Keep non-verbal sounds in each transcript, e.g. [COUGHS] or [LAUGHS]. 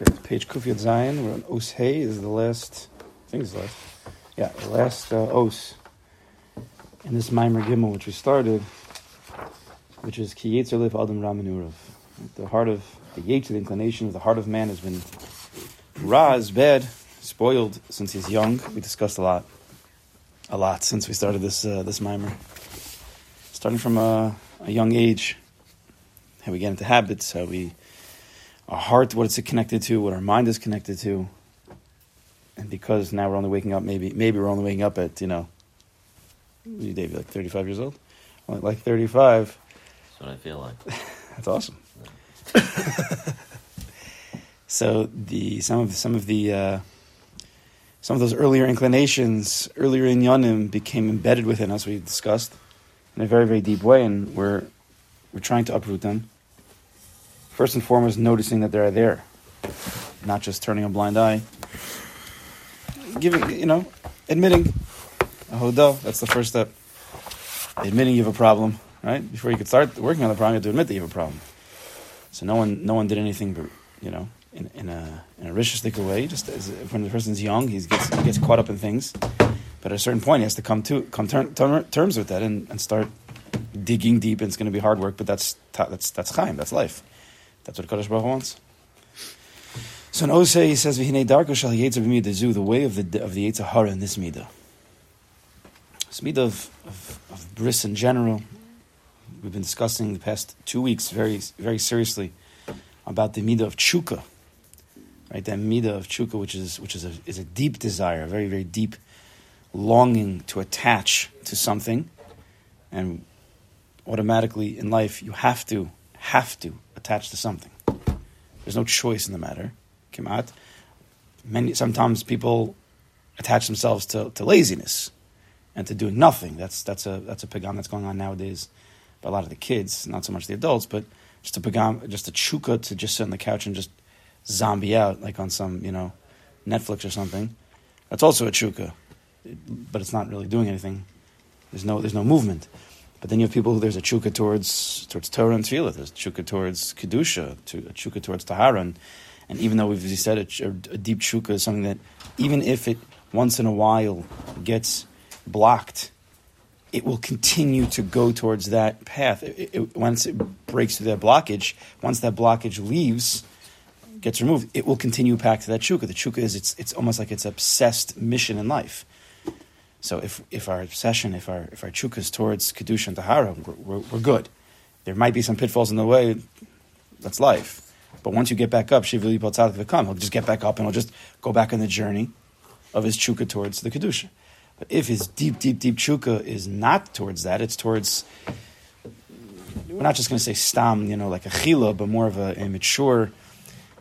Okay, page Kufiyat Zion. We're on Os Hay is the last. I think it's the last. Yeah, the last uh, Os in this Maimer Gimel, which we started, which is Ki Yetzer Adam Ramanurav. The heart of the Yetzer, the inclination of the heart of man, has been ra bad, spoiled since he's young. We discussed a lot, a lot since we started this uh, this Maimer. Starting from a, a young age, how we get into habits, how we our heart, what it's connected to, what our mind is connected to. And because now we're only waking up, maybe maybe we're only waking up at, you know, you Dave, like 35 years old? Only like 35. That's what I feel like. [LAUGHS] That's awesome. [LAUGHS] so the some of some of the uh, some of those earlier inclinations, earlier in Yonim, became embedded within us. We discussed in a very very deep way, and we're we're trying to uproot them. First and foremost, noticing that they're there, not just turning a blind eye. Giving, you know, admitting, ahodah, that's the first step. Admitting you have a problem, right? Before you could start working on the problem, you have to admit that you have a problem. So no one, no one did anything, but you know, in, in a in a realistic way. Just as, when the person's young, he gets he gets caught up in things, but at a certain point, he has to come to come ter- ter- terms with that and, and start digging deep. And it's going to be hard work, but that's that's that's chaim, that's life. That's what Kadosh Baruch Hu wants. So in Osei he says, "V'hinei darko shal yetzer b'midah the way of the of the hara in this midah. This midah of, of, of bris in general. We've been discussing the past two weeks very very seriously about the midah of chuka, right? That midah of chuka, which is which is a is a deep desire, a very very deep longing to attach to something, and automatically in life you have to have to attach to something. There's no choice in the matter. Kimat. Many sometimes people attach themselves to, to laziness and to doing nothing. That's that's a that's a pagam that's going on nowadays by a lot of the kids, not so much the adults, but just a pagam, just a chuka to just sit on the couch and just zombie out like on some you know Netflix or something. That's also a chuka, but it's not really doing anything. There's no there's no movement. But then you have people who there's a chukka towards towards Torah and Tefillah, there's a chukka towards kedusha, to, a chukka towards tahara, and, even though we've said a, a, a deep chukka is something that even if it once in a while gets blocked, it will continue to go towards that path. It, it, once it breaks through that blockage, once that blockage leaves, gets removed, it will continue back to that chukka. The chukka is it's it's almost like its obsessed mission in life. So if, if our obsession, if our if our chukka is towards kedusha and tahara, we're, we're, we're, good. There might be some pitfalls in the way. That's life. But once you get back up, shivli potzadik come. He'll just get back up and he'll just go back on the journey of his chukka towards the kedusha. But if his deep, deep, deep chukka is not towards that, it's towards we're not just going to say stam, you know, like a chila, but more of a, a mature,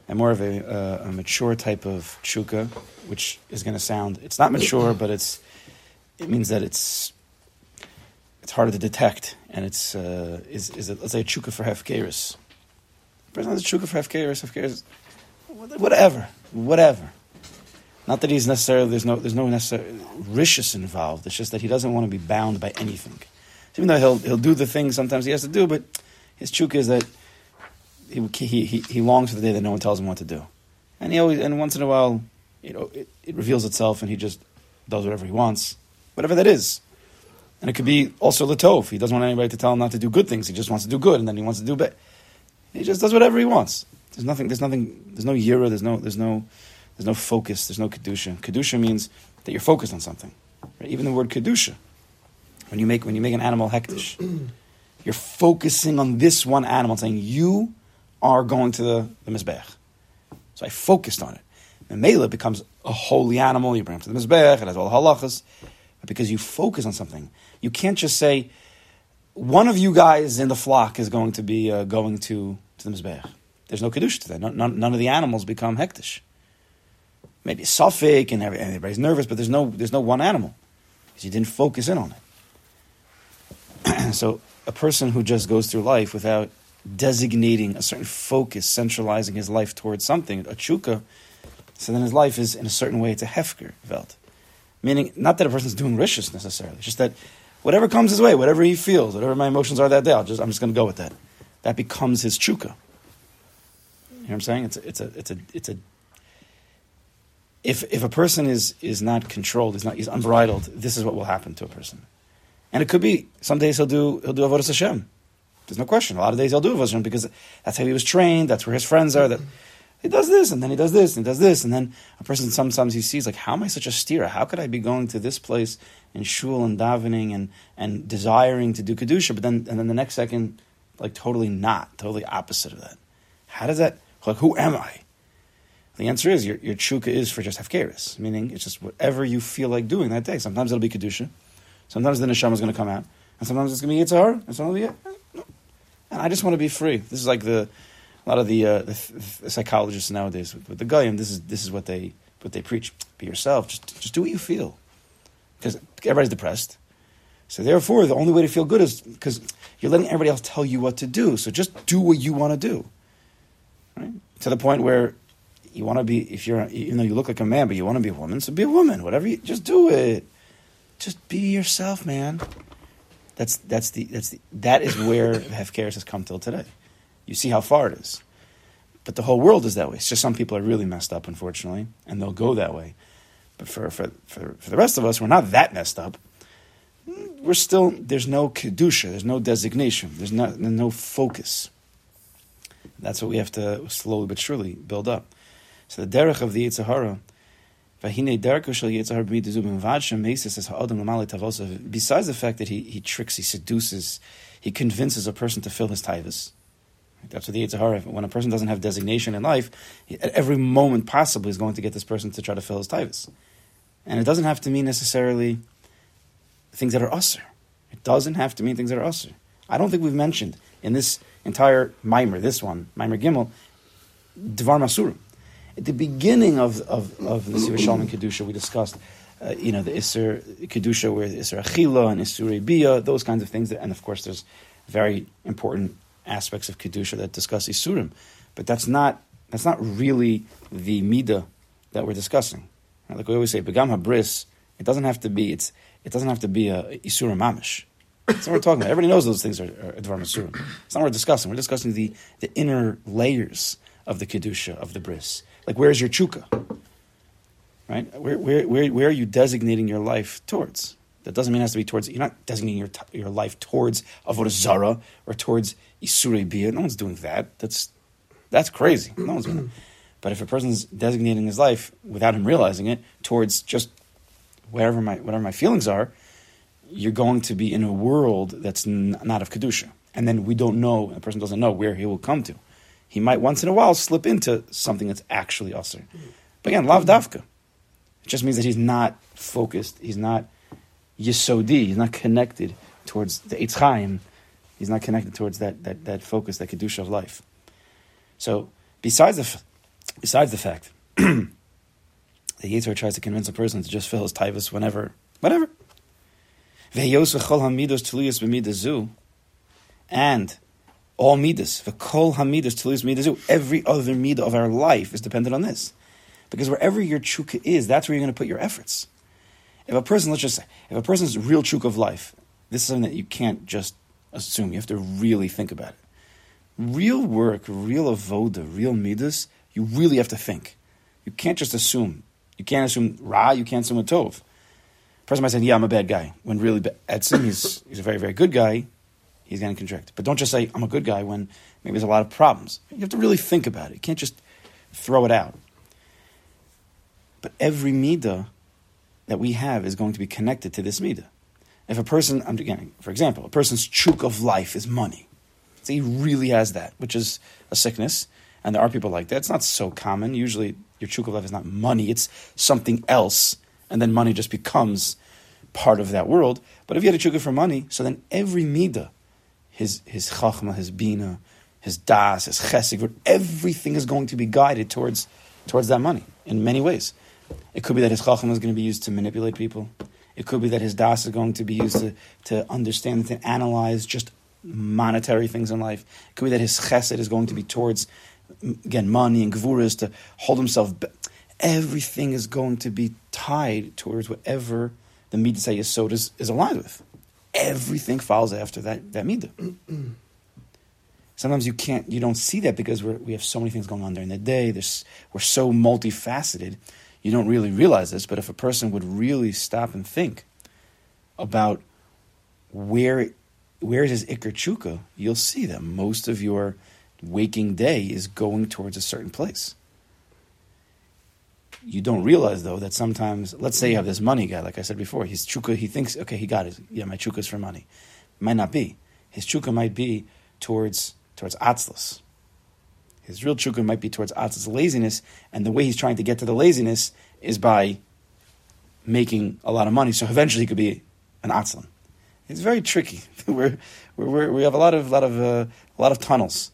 and more of a, uh, a mature type of chukka, which is going to sound. It's not mature, but it's it means that it's it's harder to detect, and it's uh, is is it, let's say a chuka for hefkeris. Person has a chuka for hefkeris, hefkeris, whatever, whatever. Not that he's necessarily there's no there's no necessary rishus involved. It's just that he doesn't want to be bound by anything. Even though he'll he'll do the things sometimes he has to do, but his chuka is that he, he, he, he longs for the day that no one tells him what to do, and he always and once in a while, you know, it, it reveals itself, and he just does whatever he wants whatever that is. And it could be also Latov. He doesn't want anybody to tell him not to do good things. He just wants to do good, and then he wants to do bad. He just does whatever he wants. There's nothing. There's nothing. There's no yira. There's no. There's no. There's no focus. There's no kedusha. Kedusha means that you're focused on something. Right? Even the word kedusha, when you make when you make an animal hektish, [CLEARS THROAT] you're focusing on this one animal, saying you are going to the, the mizbech. So I focused on it. And Mela becomes a holy animal. You bring him to the mizbech. It has all the halachas because you focus on something. You can't just say, one of you guys in the flock is going to be uh, going to, to the Mizbeach. There's no Kiddush to that. None, none, of the animals become hektish. Maybe suffix and everybody's nervous, but there's no, there's no one animal because you didn't focus in on it. [CLEARS THROAT] so a person who just goes through life without designating a certain focus, centralizing his life towards something, a chuka, so then his life is in a certain way, it's a hefker velt. Meaning, not that a person's doing rishus necessarily, just that whatever comes his way, whatever he feels, whatever my emotions are that day, I'll just, I'm just going to go with that. That becomes his chuka. You know what I'm saying? It's a, it's a, it's a, it's a. If if a person is is not controlled, is not is unbridled, this is what will happen to a person. And it could be some days he'll do he'll do avodas Hashem. There's no question. A lot of days he'll do avodas Hashem because that's how he was trained. That's where his friends are. That he does this and then he does this and he does this and then a person sometimes he sees like how am I such a steer? How could I be going to this place in shul and davening and and desiring to do kedusha, but then and then the next second like totally not, totally opposite of that. How does that like who am I? The answer is your your tshuka is for just hefkeris, meaning it's just whatever you feel like doing that day. Sometimes it'll be kedusha, sometimes the neshama is going to come out, and sometimes it's going to be yitzhar, and sometimes it'll be. Eh, and I just want to be free. This is like the a lot of the, uh, the, the psychologists nowadays with, with the goyim. This is this is what they what they preach. Be yourself. Just just do what you feel, because everybody's depressed. So therefore, the only way to feel good is because you're letting everybody else tell you what to do. So just do what you want to do. Right? To the point where you want to be, if you're, you know, you look like a man, but you want to be a woman, so be a woman. Whatever you, just do it. Just be yourself, man. That's that's the that's the that is where Hefkeris has come till today. You see how far it is. But the whole world is that way. It's just some people are really messed up, unfortunately, and they'll go that way. But for, for, for, for the rest of us, we're not that messed up. We're still, there's no kedusha, there's no designation, there's no, there's no focus. That's what we have to slowly but surely build up. So the derech of the Yitzhahara, Besides the fact that he, he tricks, he seduces, he convinces a person to fill his tivus, that's what the Yitzhahara. When a person doesn't have designation in life, at every moment possible, he's going to get this person to try to fill his tivus. And it doesn't have to mean necessarily things that are usr. It doesn't have to mean things that are usr. I don't think we've mentioned in this entire mimer, this one, mimer gimel, dvar masurim. At the beginning of, of, of the Siva Shalom and Kedusha, we discussed, uh, you know, the Isser Kedusha, where the Isser Achila and Isser Bia, those kinds of things. That, and of course, there's very important aspects of kedusha that discuss isurim, but that's not that's not really the midah that we're discussing. Right? Like we always say, begam habris. It doesn't have to be. It's it doesn't have to be a isurim mamish. That's what we're talking about. Everybody knows those things are, are dvar masurim. It's not what we're discussing. We're discussing the, the inner layers of the kedusha of the bris. Like where's your chuka? Right? Where, where, where, where are you designating your life towards? That doesn't mean it has to be towards. You're not designating your your life towards avodah zara or towards isurei bia. No one's doing that. That's that's crazy. No one's doing that. But if a person's designating his life without him realizing it towards just whatever my whatever my feelings are, you're going to be in a world that's n- not of kedusha, and then we don't know. A person doesn't know where he will come to. He might once in a while slip into something that's actually usher. But again, lav dafka. It just means that he's not focused. He's not yisodi. He's not connected towards the Eitz Chaim. He's not connected towards that, that, that focus, that kedusha of life. So, besides the, besides the fact [CLEARS THROAT] that Yitzhak tries to convince a person to just fill his tivus whenever, whatever, and all midas, the kol hamidas tuliyas midazu, every other midah of our life is dependent on this. Because wherever your chukah is, that's where you're going to put your efforts. If a person, let's just say, if a person's real chuk of life, this is something that you can't just assume. You have to really think about it. Real work, real avoda, real midas, you really have to think. You can't just assume. You can't assume ra, you can't assume a tov. Person might say, yeah, I'm a bad guy, when really, Edson, he's, he's a very, very good guy, he's going to contract. But don't just say, I'm a good guy, when maybe there's a lot of problems. You have to really think about it. You can't just throw it out. But every midah that we have is going to be connected to this midah. If a person, I'm again, for example, a person's chuk of life is money. So he really has that, which is a sickness. And there are people like that. It's not so common. Usually your chuk of life is not money, it's something else. And then money just becomes part of that world. But if you had a chukah for money, so then every midah, his, his chachma, his bina, his das, his chesed, everything is going to be guided towards, towards that money in many ways. It could be that his chacham is going to be used to manipulate people. It could be that his das is going to be used to, to understand and to analyze just monetary things in life. It could be that his chesed is going to be towards, again, money and gvuras to hold himself. Be- Everything is going to be tied towards whatever the midah yesod is, is aligned with. Everything follows after that, that midah. [CLEARS THROAT] Sometimes you can't, you don't see that because we have so many things going on during the day. There's, we're so multifaceted. You don't really realize this, but if a person would really stop and think about where where is his ikr chuka, you'll see that most of your waking day is going towards a certain place. You don't realize though that sometimes, let's say you have this money guy, like I said before, his chuka, he thinks, okay, he got it. Yeah, my chuka is for money. Might not be. His chuka might be towards towards atzlus. His real chuka might be towards atzlus laziness, and the way he's trying to get to the laziness is by making a lot of money. So eventually he could be an atzlan. It's very tricky. [LAUGHS] we're, we're, we have a lot of lot of uh, a lot of tunnels,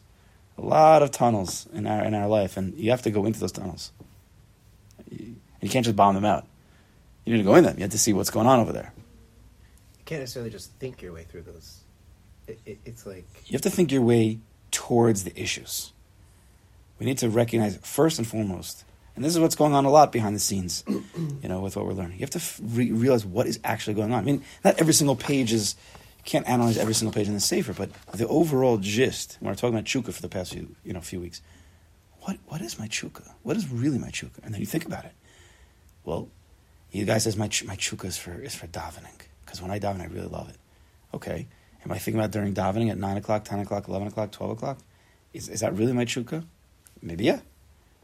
a lot of tunnels in our in our life, and you have to go into those tunnels. You, you can't just bomb them out. You need to go in them. You have to see what's going on over there. You can't necessarily just think your way through those. It, it, it's like you have to think your way towards the issues. We need to recognize first and foremost, and this is what's going on a lot behind the scenes, [CLEARS THROAT] you know, with what we're learning. You have to re- realize what is actually going on. I mean, not every single page is. You can't analyze every single page in the sefer, but the overall gist. When we're talking about chuka for the past few, you know, few weeks, what what is my chuka? What is really my chuka? And then you think about it. Well, the guy says my my chuka is for is for davening because when I daven, I really love it. Okay, am I thinking about during davening at nine o'clock, ten o'clock, eleven o'clock, twelve o'clock? Is is that really my chuka? Maybe yeah,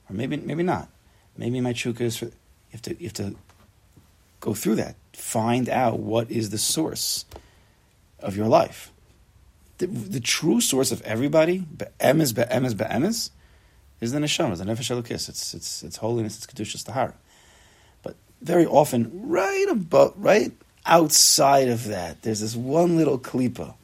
or maybe maybe not. Maybe my chuka is for you have to you have to go through that, find out what is the source of your life. The, the true source of everybody, be'emes, be'emes, be'emes, is the neshama, the nefesh elokis. It's it's it's holiness, it's kedushas tahara. But very often, right above, right outside of that, there's this one little klipa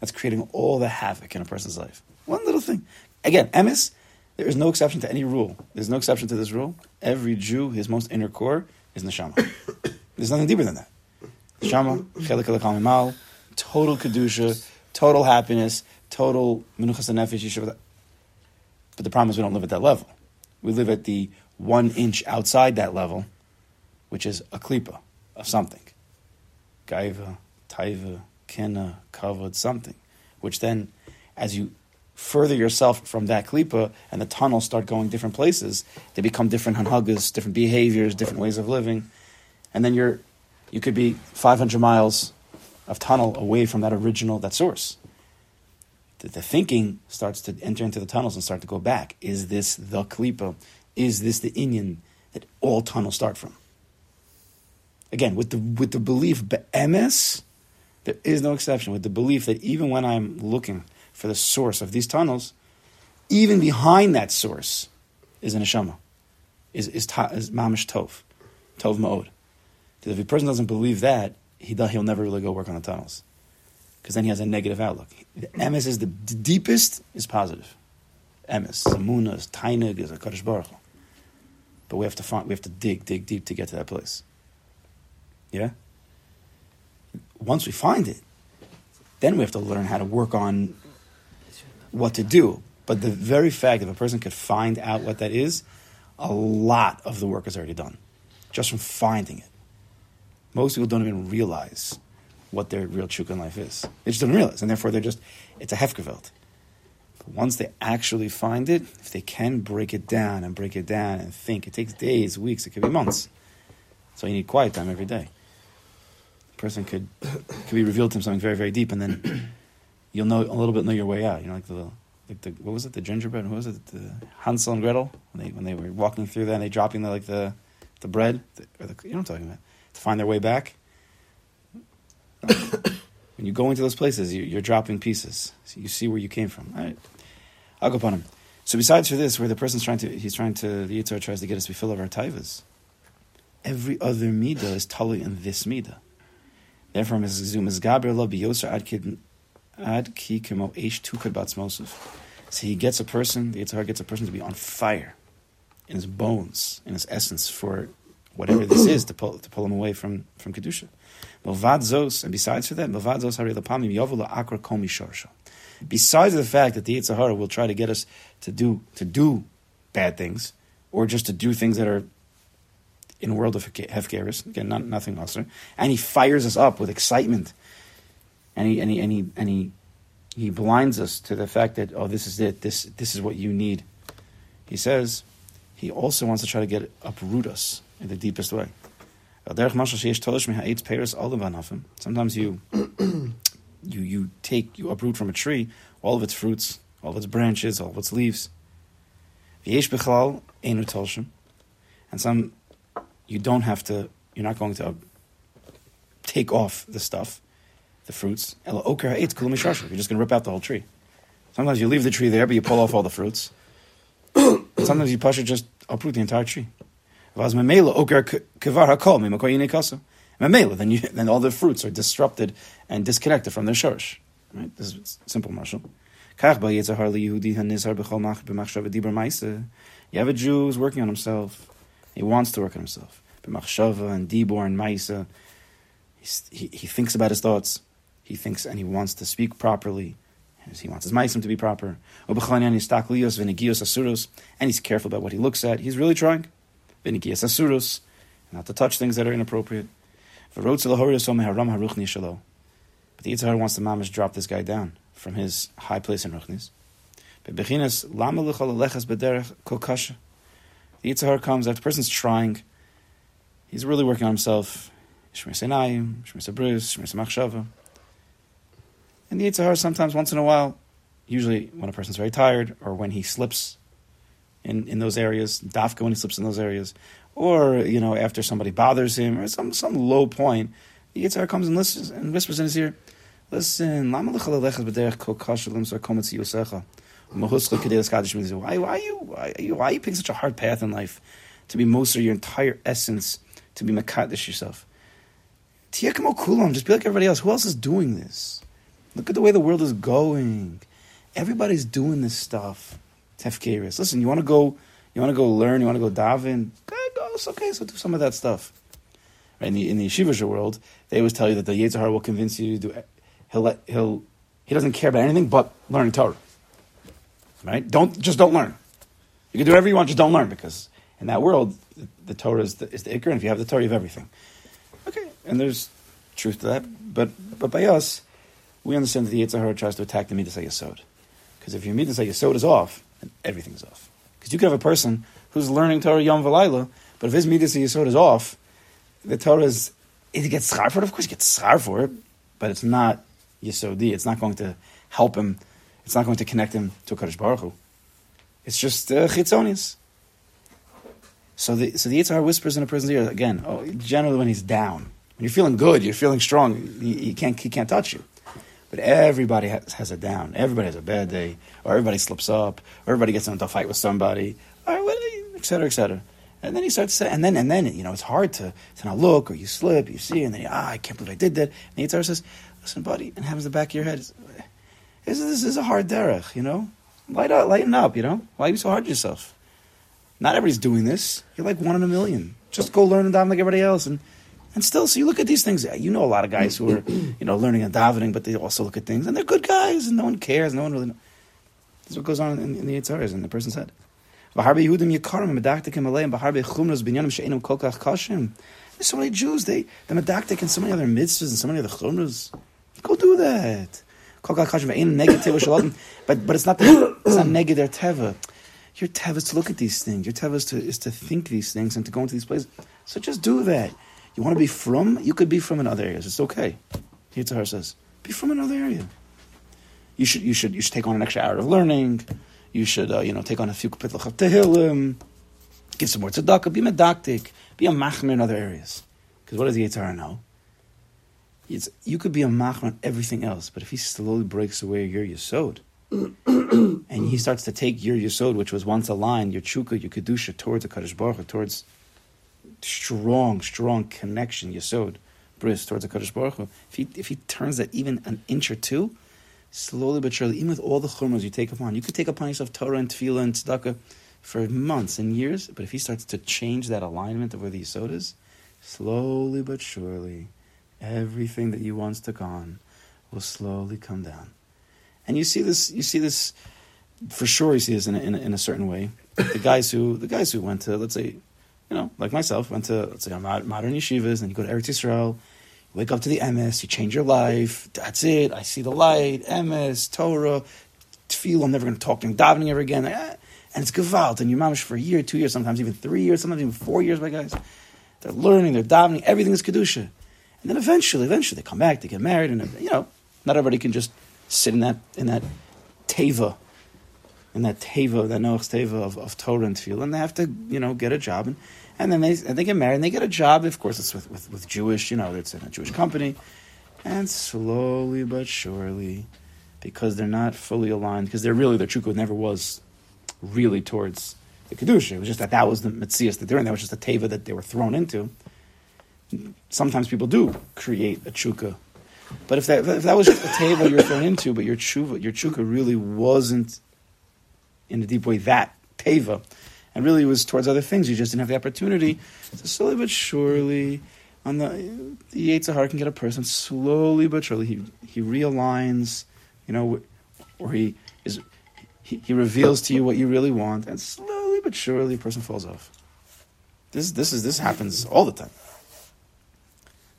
that's creating all the havoc in a person's life. One little thing. Again, emes, there is no exception to any rule. There's no exception to this rule. Every Jew, his most inner core is neshama. [COUGHS] There's nothing deeper than that. Neshama, chelik elakal total kedusha, total happiness, total menuchas nefesh. But the problem is we don't live at that level. We live at the one inch outside that level, which is a klipa of something. Gaiva, taiva, kena, kavod, something. Which then, as you further yourself from that klipa and the tunnels start going different places, they become different hanhagas, different behaviors, different ways of living. And then you're, you could be 500 miles of tunnel away from that original, that source. The, the thinking starts to enter into the tunnels and start to go back. Is this the klipa? Is this the inyan that all tunnels start from? Again, with the with the belief be'emes, there is no exception. With the belief that even when I'm looking for the source of these tunnels, even behind that source is an neshama, is is, ta, is mamish tov, tov ma'od. Because if a person doesn't believe that, he he'll never really go work on the tunnels, because then he has a negative outlook. The emes is the, deepest is positive. Emes, Zamuna, is Tainig, is a Kadosh Baruch. But we have to find, we have to dig, dig deep to get to that place. Yeah? Once we find it, then we have to learn how to work on what to do. But the very fact that a person could find out what that is, a lot of the work is already done. Just from finding it. Most people don't even realize what their real chuk in life is. They just don't realize, and therefore they're just, it's a hefkevelt. But once they actually find it, if they can break it down and break it down and think, it takes days, weeks, it could be months. So you need quiet time every day The person could could be revealed to him something very very deep, and then you'll know a little bit know your way out. You know, like the like the what was it the gingerbread? What was it the Hansel and Gretel when they when they were walking through that and they dropping the like the the bread the, or the you know what I'm talking about to find their way back. [COUGHS] when you go into those places, you, are dropping pieces. So you see where you came from. All right, I'll go upon him. So besides for this, where the person's trying to, he's trying to, the Yitzhar tries to get us to fill of our taivas. Every other midah is totally in this midah. Therefore, Mrs. Gabriel lo biyoser ad kid ad ki kimo eish tukad batzmosov. So he gets a person, the Yitzhar gets a person to be on fire in his bones, in his essence, for whatever this is, to pull, to pull him away from, from Kedusha. Milvad zos, and besides for that, milvad zos hari lapamim yovula akra komi shorsha. Besides the fact that the Yitzhar will try to get us to do, to do bad things, or just to do things that are in a world of hefkeris, again, not, nothing else, and he fires us up with excitement, and he, and he, and he, and he he blinds us to the fact that oh, this is it. This this is what you need. He says he also wants to try to get uproot us in the deepest way. Sometimes you [CLEARS THROAT] you you take you uproot from a tree all of its fruits, all of its branches, all of its leaves. And some you don't have to. You're not going to take off the stuff, the fruits. You're just going to rip out the whole tree. Sometimes you leave the tree there, but you pull off all the fruits. [COUGHS] Sometimes you push it just uproot the entire tree. Then you, then all the fruits are disrupted and disconnected from their shorish. Right? This is simple, mashal. You have a Jew who's working on himself. He wants to work on himself. And dibor and ma'isa. He, he thinks about his thoughts. He thinks and he wants to speak properly. He wants his maisim to be proper. And he's careful about what he looks at. He's really trying. Not to touch things that are inappropriate. But the Yitzhar wants to mamish drop this guy down from his high place in Ruchnis. The Yitzhar comes after the person's trying, he's really working on himself. And the Yitzhar sometimes, once in a while, usually when a person's very tired or when he slips in, in those areas, dafka when he slips in those areas, or you know after somebody bothers him or some some low point, the Yitzhar comes and listens and whispers in his ear, "Listen, why why why you why you why you picking such a hard path in life to be most of your entire essence to be makadish yourself? just be like everybody else. Who else is doing this? Look at the way the world is going. Everybody's doing this stuff. Tefkeris. Listen, you want to go, you want to go learn, you want to go daven. Okay, go. It's okay. So do some of that stuff. Right, in the in the world, they always tell you that the Yitzhar will convince you to do. He'll let he'll he doesn't care about anything but learning Torah. Right? Don't just don't learn. You can do whatever you want, just don't learn because in that world, the, the Torah is the, is the and if you have the Torah, you have everything. Okay, and there's truth to that, but but by us, we understand that the Yitzhar tries to attack the midas yesod. Because if your midas yesod is off, then everything's off. Because you could have a person who's learning Torah Yom V'Laila, but if his midas yesod is off, the Torah is, it gets schar for it? Of course he gets schar for it, but it's not yesodi. It's not going to help him. It's not going to connect him to Kadosh Baruch Hu. It's just uh, chitzonius. So the so the whispers in a person's ear again. Oh, generally when he's down, when you're feeling good, you're feeling strong. He, he can't he can't touch you. But everybody has, has a down. Everybody has a bad day, or everybody slips up, or everybody gets into a fight with somebody, or etc. etc. And then he starts saying, and then and then you know it's hard to to not look, or you slip, you see, and then ah, I can't believe I did that. And the Yitzhar says, "Listen, buddy," and happens the back of your head. This, this is a hard derech, you know. Light up, lighten up, you know. Why are you so hard on yourself? Not everybody's doing this. You're like one in a million. Just go learn and dive like everybody else, and and still, so you look at these things. You know a lot of guys who are, you know, learning and davening, but they also look at things, and they're good guys, and no one cares. No one really. Knows. This is what goes on in, in the Yitzaras, and the person's head. There's so many Jews. They the medactic and so many other mitzvahs and so many other chumras. Go do that. But but it's not the, it's not negative teva. Your teva is to look at these things. Your teva is to is to think these things and to go into these places. So just do that. You want to be from? You could be from in other areas. It's okay. Yitzhar says, be from another area. You should, you should, you should take on an extra hour of learning. You should, uh, you know, take on a few kapitlach of tehillim. Give some more tzedakah. Be medaktik. Be a machmer in other areas. Because what does the Yitzhar know? It's, you could be a machmer on everything else, but if he slowly breaks away your yisod, and he starts to take your yisod, which was once aligned, your chukah, your kedusha, towards the Kadosh Baruch towards strong, strong connection, Yesod, bris, towards the Kadosh Baruch Hu, if he, if he turns that even an inch or two, slowly but surely, even with all the chumras you take upon, you could take upon yourself Torah and Tefillah and Tzedakah for months and years, but if he starts to change that alignment of where the Yesod is, slowly but surely, everything that you once took on will slowly come down. And you see this, you see this, for sure you see this in a, in a, in a certain way. The guys who, the guys who went to, let's say, you know, like myself, went to let's say modern yeshivas, and you go to Eretz Yisrael, wake up to the MS, you change your life. That's it. I see the light. MS, Torah, feel I'm never going to talk to davening ever again. Eh, and it's gewalt, and you're mamish for a year, two years, sometimes even three years, sometimes even four years, my guys. They're learning, they're davening, everything is kedusha. And then eventually, eventually, they come back, they get married, and you know, not everybody can just sit in that in that teva, in that teva, that Noach's teva of, of Torah and tefillah, and they have to, you know, get a job, and, and then they and they get married, and they get a job. Of course, it's with, with, with Jewish, you know, it's in a Jewish company, and slowly but surely, because they're not fully aligned, because they're really their true never was really towards the kedusha. It was just that that was the mitzias that they're in. That was just a teva that they were thrown into. Sometimes people do create a chuka, but if that if that was just a teva you were thrown into, but your chuva your chuka really wasn't in a deep way that teva, and really it was towards other things. You just didn't have the opportunity. So slowly but surely, on the the Yitzhar can get a person slowly but surely he he realigns, you know, or he is he, he reveals to you what you really want, and slowly but surely, a person falls off. This, this, is, this happens all the time.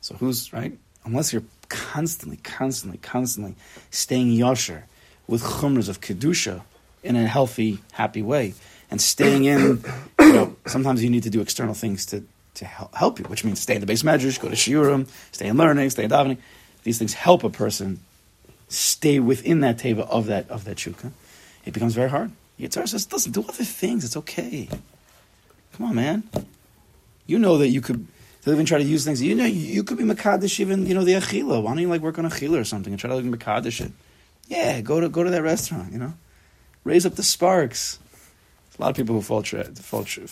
So who's, right? Unless you're constantly, constantly, constantly staying yosher with chumras of kedusha in a healthy, happy way, and staying in, you know, sometimes you need to do external things to, to help you, which means stay in the base medrash, go to shiurim, stay in learning, stay in davening. These things help a person stay within that teva of that of that shukah it becomes very hard. Yitzhar says, listen, do other things. It's okay. Come on, man. You know that you could they'll even try to use things. You know, you could be Makadish even, you know, the Achila. Why don't you like work on Achila or something and try to like Makadish it? Yeah, go to go to that restaurant, you know? Raise up the sparks. There's a lot of people who fall tra- fall, tra-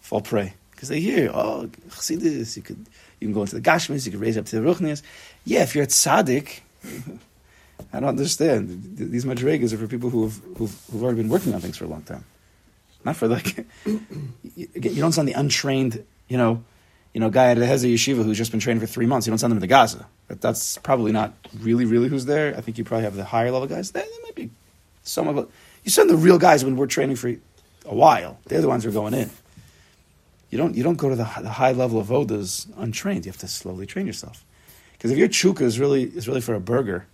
fall prey. Because they hear, oh, this, you could you can go into the Gashmis, you could raise up to the Ruchnias. Yeah, if you're at Tzaddik, [LAUGHS] I don't understand. These madrigas are for people who have who've, who've, already been working on things for a long time, not for like. [COUGHS] you don't send the untrained, you know, you know, guy at a Hesder yeshiva who's just been trained for three months. You don't send them to Gaza. That, that's probably not really, really who's there. I think you probably have the higher level guys. There, there might be some of it. You send the real guys when we're training for a while. They're the ones who are going in. You don't, you don't go to the, the high level of odas untrained. You have to slowly train yourself. Because if your chuka is really is really for a burger,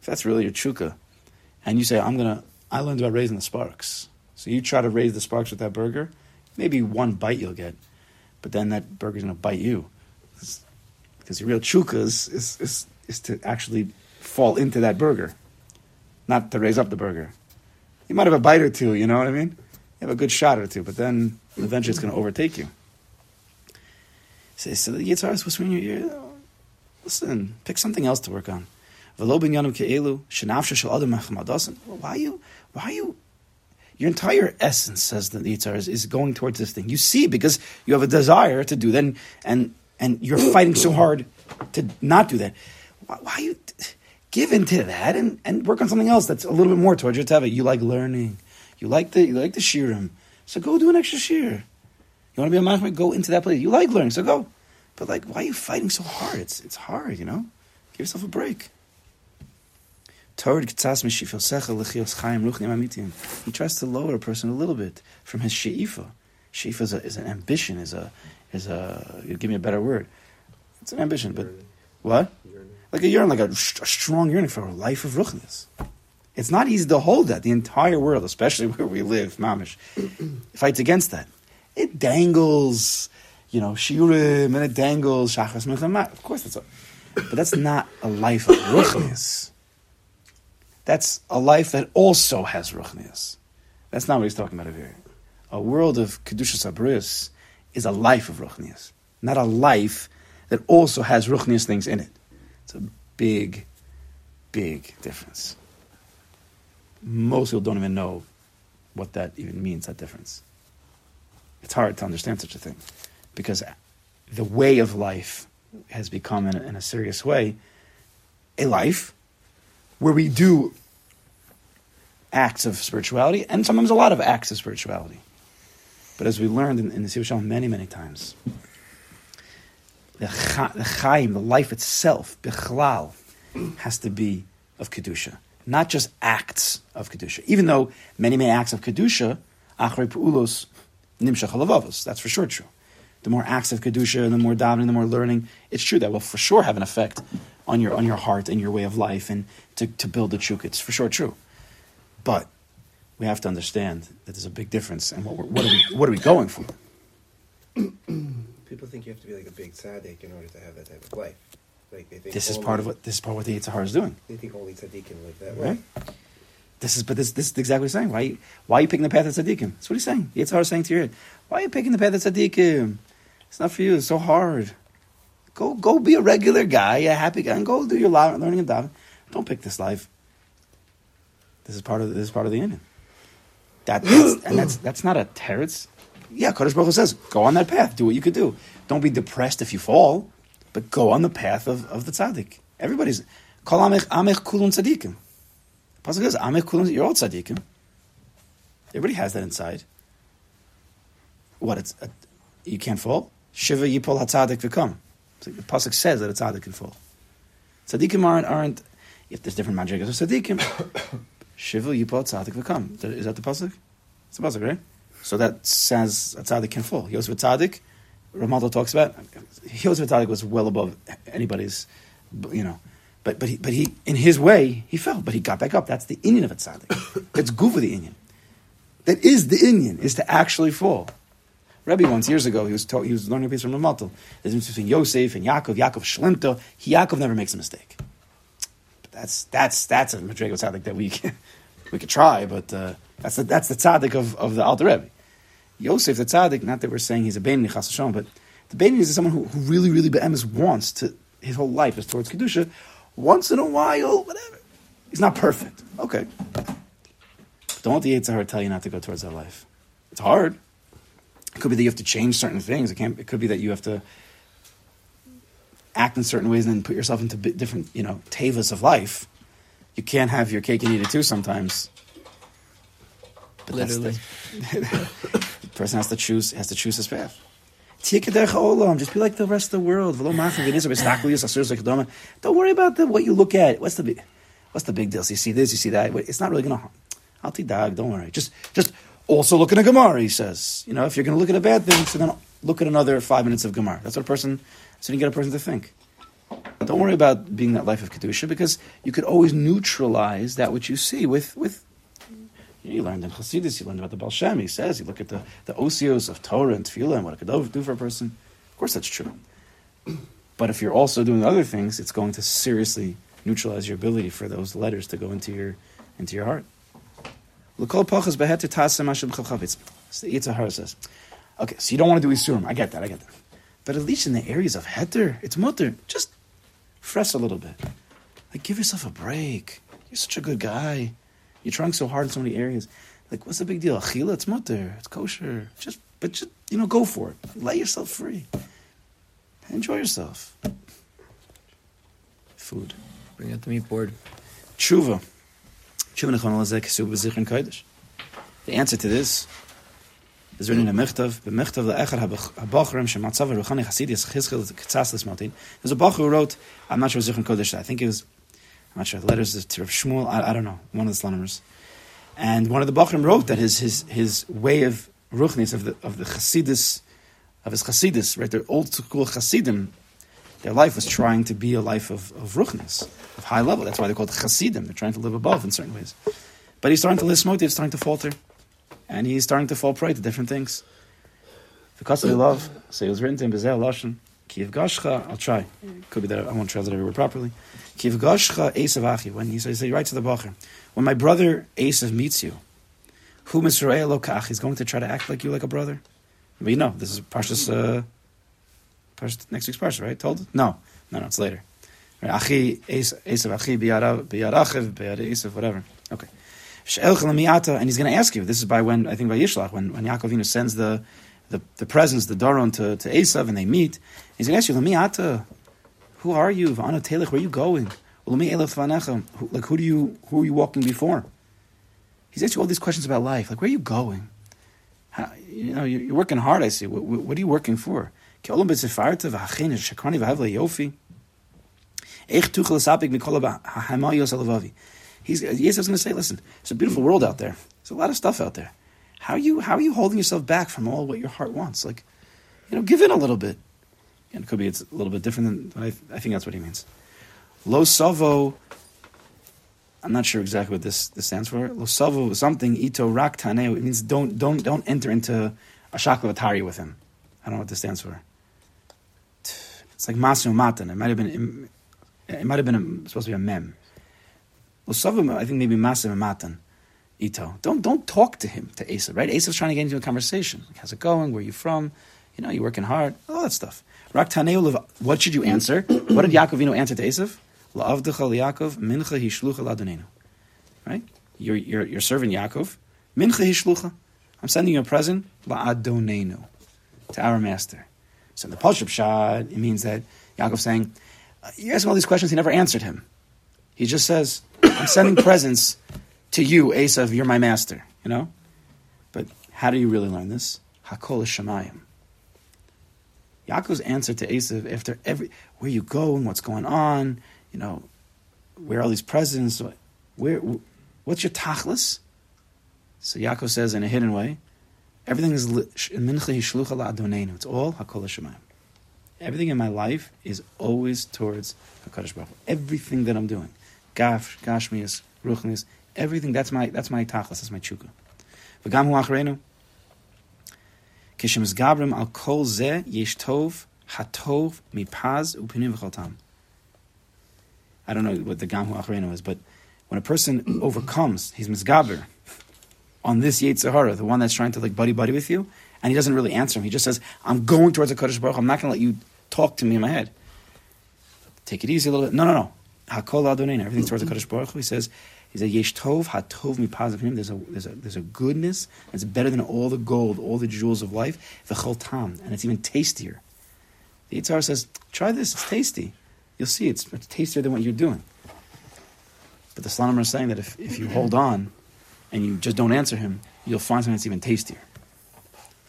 if that's really your chuka, and you say, I'm going to, I learned about raising the sparks. So you try to raise the sparks with that burger, maybe one bite you'll get, but then that burger's going to bite you. Because your real chuka is, is, is, is to actually fall into that burger, not to raise up the burger. You might have a bite or two, you know what I mean? You have a good shot or two, but then eventually it's going to overtake you. Say, so the Yitzhar is whispering in your ear, listen, pick something else to work on. Why you? Why you? Your entire essence, says the Yitzhar, is, is going towards this thing. You see, because you have a desire to do that, and and, and you're fighting so hard to not do that. Why, why you give into that and, and work on something else that's a little bit more towards your teva? You like learning. You like the you like the shirim. So go do an extra shir. You want to be a machmir? Go into that place. You like learning, so go. But like, why are you fighting so hard? It's it's hard, you know. Give yourself a break. He tries to lower a person a little bit from his she'ifa. She'ifa is, is, an ambition, is a, is a, give me a better word. It's an ambition, but what? Like a yearning, like a, a, strong yearning for a life of ruchnis. It's not easy to hold that. The entire world, especially [LAUGHS] where we live, mamish, [CLEARS THROAT] fights against that. It dangles, you know, shiurim, and it dangles shachas Of course, that's a, but that's not a life of ruchnis. That's a life that also has ruchnias. That's not what he's talking about here. A world of kedushas abris is a life of ruchnias, not a life that also has ruchnias things in it. It's a big, big difference. Most people don't even know what that even means. That difference. It's hard to understand such a thing because the way of life has become, in a, in a serious way, a life where we do acts of spirituality and sometimes a lot of acts of spirituality. But as we learned in, in the Sivashal many, many times, the, cha, the chaim, the life itself, bichlal, has to be of Kedusha. Not just acts of Kedusha. Even though many, many acts of Kedusha, achrei pu'ulos nimshach halavavos, that's for sure true. the more acts of kedusha, and the more davening, the more learning, it's true that will for sure have an effect on your on your heart and your way of life, and to, to build the chuk. It's for sure true, but we have to understand that there's a big difference, and what, what are we what are we going for? People think you have to be like a big tzaddik in order to have that type of life. Like they think This is part of what this is part of what the Yitzhar is doing. they think only tzaddik can live that Right. way. This is, but this, this is exactly what he's saying. Why, you- why are you picking the path of tzaddikim? That's what he's saying. Yitzhar is saying to your head, why are you picking the path of tzaddikim? It's not for you. It's so hard. Go, go be a regular guy, a happy guy, and go do your learning and davening. Don't pick this life. This is part of this is part of the union. That, that's, and that's that's not a teretz. Yeah, Kodesh Baruch Hu says, go on that path. Do what you could do. Don't be depressed if you fall, but go on the path of, of the tzaddik. Everybody's kol amech amech kulun tzaddikim. Pasuk says, Amech kulun, you're all tzaddikim. Everybody has that inside. What, it's a, you can't fall? Shiva yipol hatzadik v'kam. The Pasuk says that a tzaddik can fall. Tzaddikim aren't, aren't if there's different madrigas of tzaddikim, [COUGHS] Shiva yipol tzaddik v'kam. Is that the Pasuk? It's the Pasuk, right? So that says a tzaddik can fall. Yosef tzaddik, Ramaldo talks about, Yosef tzaddik was well above anybody's, you know, but but he, but he in his way he fell, but he got back up. That's the inyan of a tzaddik. [COUGHS] That's guva the inyan. That is the inyan is to actually fall. Rebbe once years ago he was taught, he was learning a piece from Ramalto. There's a difference between Yosef and Yaakov. Yaakov shlemta. He, Yaakov never makes a mistake. But that's that's that's a madrigal tzaddik that we can, [LAUGHS] we could try, but uh, that's the that's the tzaddik of, of the Alter Rebbe. Yosef, the tzaddik, not that we're saying he's a Beini Chas Hashem, but the Beini is someone who, who really, really be'emes wants to, his whole life is towards Kedusha. Once in a while, whatever. He's not perfect. Okay. Don't let the Yitzhar tell you not to go towards that life. It's hard. It could be that you have to change certain things. It, can't, it could be that you have to act in certain ways and then put yourself into different, you know, tavas of life. You can't have your cake and eat it too sometimes. But Literally. [LAUGHS] person has to choose has to choose his path. Just be like the rest of the world. Don't worry about the, what you look at. What's the big, what's the big deal? So you see this, you see that. It's not really going to. I'll dag. Don't worry. Just just also look at a Gemara. He says, you know, if you're going to look at a bad thing, so then look at another five minutes of Gemara. That's what a person. So you get a person to think. Don't worry about being that life of kedusha because you could always neutralize that which you see with with. You learned in Chassidus, you learned about the Baal Shem. He says, you look at the, the osios of Torah and Tefillah and what it could do for a person. Of course, that's true. [CLEARS THROAT] But if you're also doing other things, it's going to seriously neutralize your ability for those letters to go into your into your heart. The Yitzhahara says, okay, so you don't want to do Isurim. I get that, I get that. But at least in the areas of heter, it's mutter. Just fress a little bit. Like, give yourself a break. You're such a good guy. You're trying so hard in so many areas. Like, what's the big deal? Achila, it's mutter. It's kosher. Just, but just, you know, go for it. Let yourself free. Enjoy yourself. Food. Bring out the meat board. Tshuva. Tshuva nechon lazeh kesuv b'zichron kodesh. The answer to this is written in a Mechtav. B'Mechtav le'echad ha'bachrim shematzav ha'ruchani chasidis chizchil k'tzas l'smaltin. There's a bachur who wrote, I'm not sure zichron kodesh, I think it was, I'm not sure, the letters to Rav Shmuel, I, I don't know, one of the Slonimmers. And one of the bachrim wrote that his, his, his way of ruchnis, of the, of the chasidis, of his chasidis, right, their old school chasidim, their life was trying to be a life of, of ruchnis, of high level. That's why they're called chasidim. They're trying to live above in certain ways. But he's starting to list motive, he's starting to falter. And he's starting to fall prey to different things. Because of love, so it was written to him, Bezel Lashon, Kiv Gashcha, I'll try. Could be that I won't translate every word properly. Kiv Gashcha Esav Achi, when he says, he writes to the Bacher, when my brother Esav meets you, who Misrael Lokach, he's going to try to act like you like a brother. But you know, this is Parshas, uh, Parshas, next week's Parsha, right? Told? No, no, no, it's later. Achi, Esav Achi, Biyarachiv, Biyar Esav, whatever. Okay. And he's going to ask you. This is by when I think by Yishlach when when Yaakov sends the the, the presents, the daron to to Esav, and they meet. He's going to ask you, Lamiyata, who are you? Telech, where are you going? Like who do you who are you walking before? He's asking all these questions about life, like where are you going? How, you know, you're, working hard. I see. What, what, are you working for? Ki olam b'tzefarta v'hachin shakrani v'havle yofi. Eich tuchel esapik mikol ha'hamayos alavavi. He's Yesev's going to say, listen, it's a beautiful world out there. There's a lot of stuff out there. How are you how are you holding yourself back from all what your heart wants? Like, you know, give in a little bit. And it could be it's a little bit different than, I, I think that's what he means. Lo savo, I'm not sure exactly what this, this stands for. Lo savo something, ito rak taneo, it means don't, don't, don't enter into a shaklatari with him. I don't know what this stands for. It's like masu matan. It might have been, it might have been a, supposed to be a mem. Lo savo, I think maybe masu matan. Ito. Don't don't talk to him, to Esav, right? Esav's trying to get into a conversation. Like, how's it going? Where are you from? You know, you're working hard? All that stuff. Rak what should you answer? what did Yaakov answer to Esav? La'avdecha Yaakov, mincha hishlucha ladonenu. Right? You're, you're, you're serving Yaakov. Mincha hishlucha. I'm sending you a present, la'adonenu, to our master. So in the pashut pshat, it means that Yaakov's saying, uh, you're him all these questions, he never answered him. He just says, I'm sending presents to you, Esav, you're my master, you know? But how do you really learn this? Hakol Shemayim. Yaakov's answer to Esav after every, where you go and what's going on, you know, where all these presents, where, what's your tachlis? So Yaakov says in a hidden way, everything is. It's all hakol shemayim. Everything in my life is always towards Hakadosh Baruch Everything that I'm doing, gaf, gashmias, ruchnias, everything. That's my that's my tachlis. That's my chuka. V'gam hu I don't know what the gam hu achrenu is, but when a person overcomes, he's misgaber on this Yetzirah, the one that's trying to like buddy buddy with you, and he doesn't really answer him. He just says, "I'm going towards the Kadosh Baruch. I'm not going to let you talk to me in my head. Take it easy a little bit. No, no, no. Hakol Adonai. Everything's towards the Kadosh Baruch. He says, he says, Yesh Tov Hatov Positive. There's a there's a there's a goodness that's better than all the gold, all the jewels of life. V'chol Tam, and it's even tastier. The Yitzhar says, try this. It's tasty. You'll see it's, it's tastier than what you're doing. But the Slonimer is saying that if, if you hold on and you just don't answer him, you'll find something that's even tastier.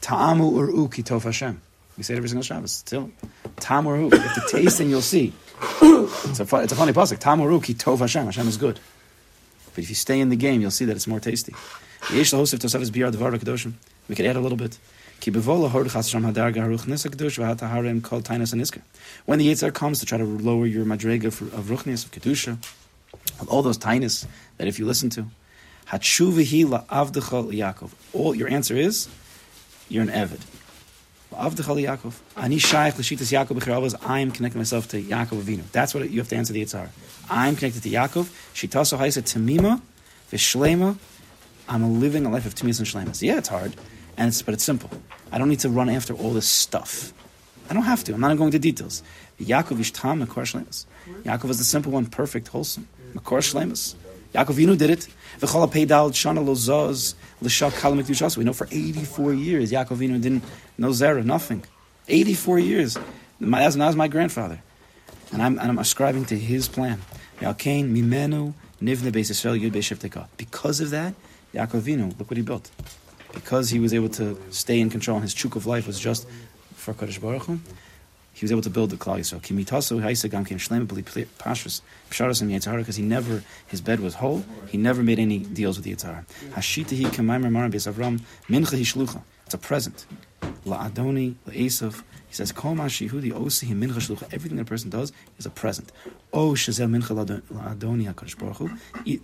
Ta'amu ur'u ki tov Hashem. We say it every single Shabbos. Still, ta'amu ur'u. You have to taste and you'll see. It's a, it's a funny pasuk. Ta'amu ur'u ki tov Hashem. Hashem is good. But if you stay in the game, you'll see that it's more tasty. We could add a little bit. When the Yitzhar comes to try to lower your madrega of ruchnias, of kedusha, of all those tainis that if you listen to. All your answer is, you're an Evid. Yaakov. Ani shaykh l'shitas Yaakov I am connecting myself to Yaakov Avinu. That's what you have to answer the Yitzhar. I'm connected to Yaakov. Shitaso haisa tamima v'shlema. I'm living a life of timis and shlemas. Yeah, it's hard, and it's, but it's simple. I don't need to run after all this stuff. I don't have to. I'm not going to details. Yaakov ishtam makor shlemas. Yaakov is the simple one, perfect, wholesome. Makor shlemas. Yaakov Avinu did it. We know for 84 years Yaakov Avinu didn't know zera, nothing. 84 years. That's, that was my grandfather. And I'm, and I'm ascribing to his plan. mimenu Because of that, Yaakov Avinu, look what he built. Because he was able to stay in control and his chuk of life was just for Kadosh Baruch Hu, he was able to build the Klal Yisrael. Kimitasu haisa gam kim shlem pashras psharas and Yitzhara because he never his bed was whole. He never made any deals with Yitzhara. Hashita hi kamaymer maram beis Avram mincha hishlucha. It's a present. La Adoni la Esav. He says kol mashihudi osi mincha shlucha. Everything that a person does is a present. Oh shazel mincha la Adoni hakadosh baruch Hu.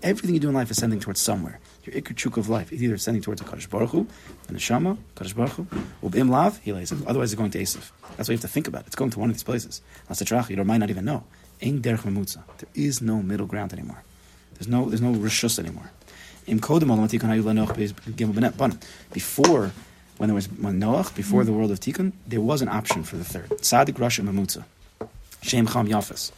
Everything you do in life is sending towards somewhere. Your ikr of life is either sending towards a Kadosh Baruch Hu, and the Shama, Kadosh Baruch Hu, or B'im Lav, Otherwise, it's going to Esav. That's what you have to think about. it. It's going to one of these places. That's you might not even know. Ein derech memutza. There is no middle ground anymore. There's no there's no rishus anymore. Before, when there was when Noach, before mm. the world of Tikkun, there was an option for the third. Sadik Rasha Memutza. Shem Cham Yafas.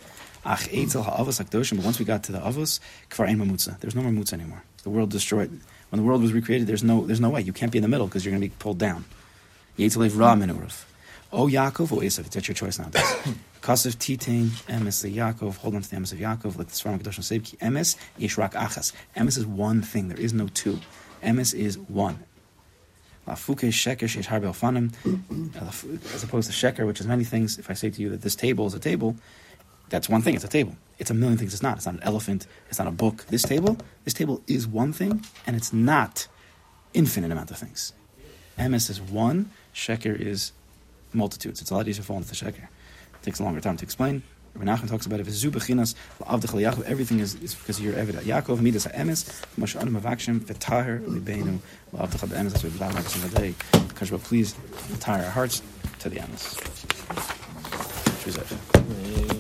Ach Eitzel Ha'avos Akdoshim. But once we got to the Avos, Kfar Ein Memutza. There's no more Mutza anymore. The world destroyed. When the world was recreated, there's no there's no way. You can't be in the middle because you're going to be pulled down. Yetzelev Ra Minuruf. O Yaakov or Esav. That's your choice now. [COUGHS] Kasev Titain Emes Yaakov. Hold on to the Emes of Yaakov. Like the Svarim Kedosh Sebki. Emes Yishrak Achas. Emes is one thing. There is no two. Emes is one. Sheker Sheish. As opposed to Sheker, which is many things. If I say to you that this table is a table, that's one thing. It's a table. It's a million things. It's not. It's not an elephant. It's not a book. This table, this table is one thing, and it's not infinite amount of things. Emes is one. Sheker is multitudes. It's a lot easier to fall into the sheker. It takes a longer time to explain. Rabbi Nachman talks about it. V'zu bechinas la'avdech Yaakov. Everything is, is because of your Eved Yaakov. Midas ha'emes. Moshe anu mavakshim v'taher libeinu la'avdech ha'emes. That's what we daven every single day. Because we're pleased, tire our hearts to the emes. Shuzah.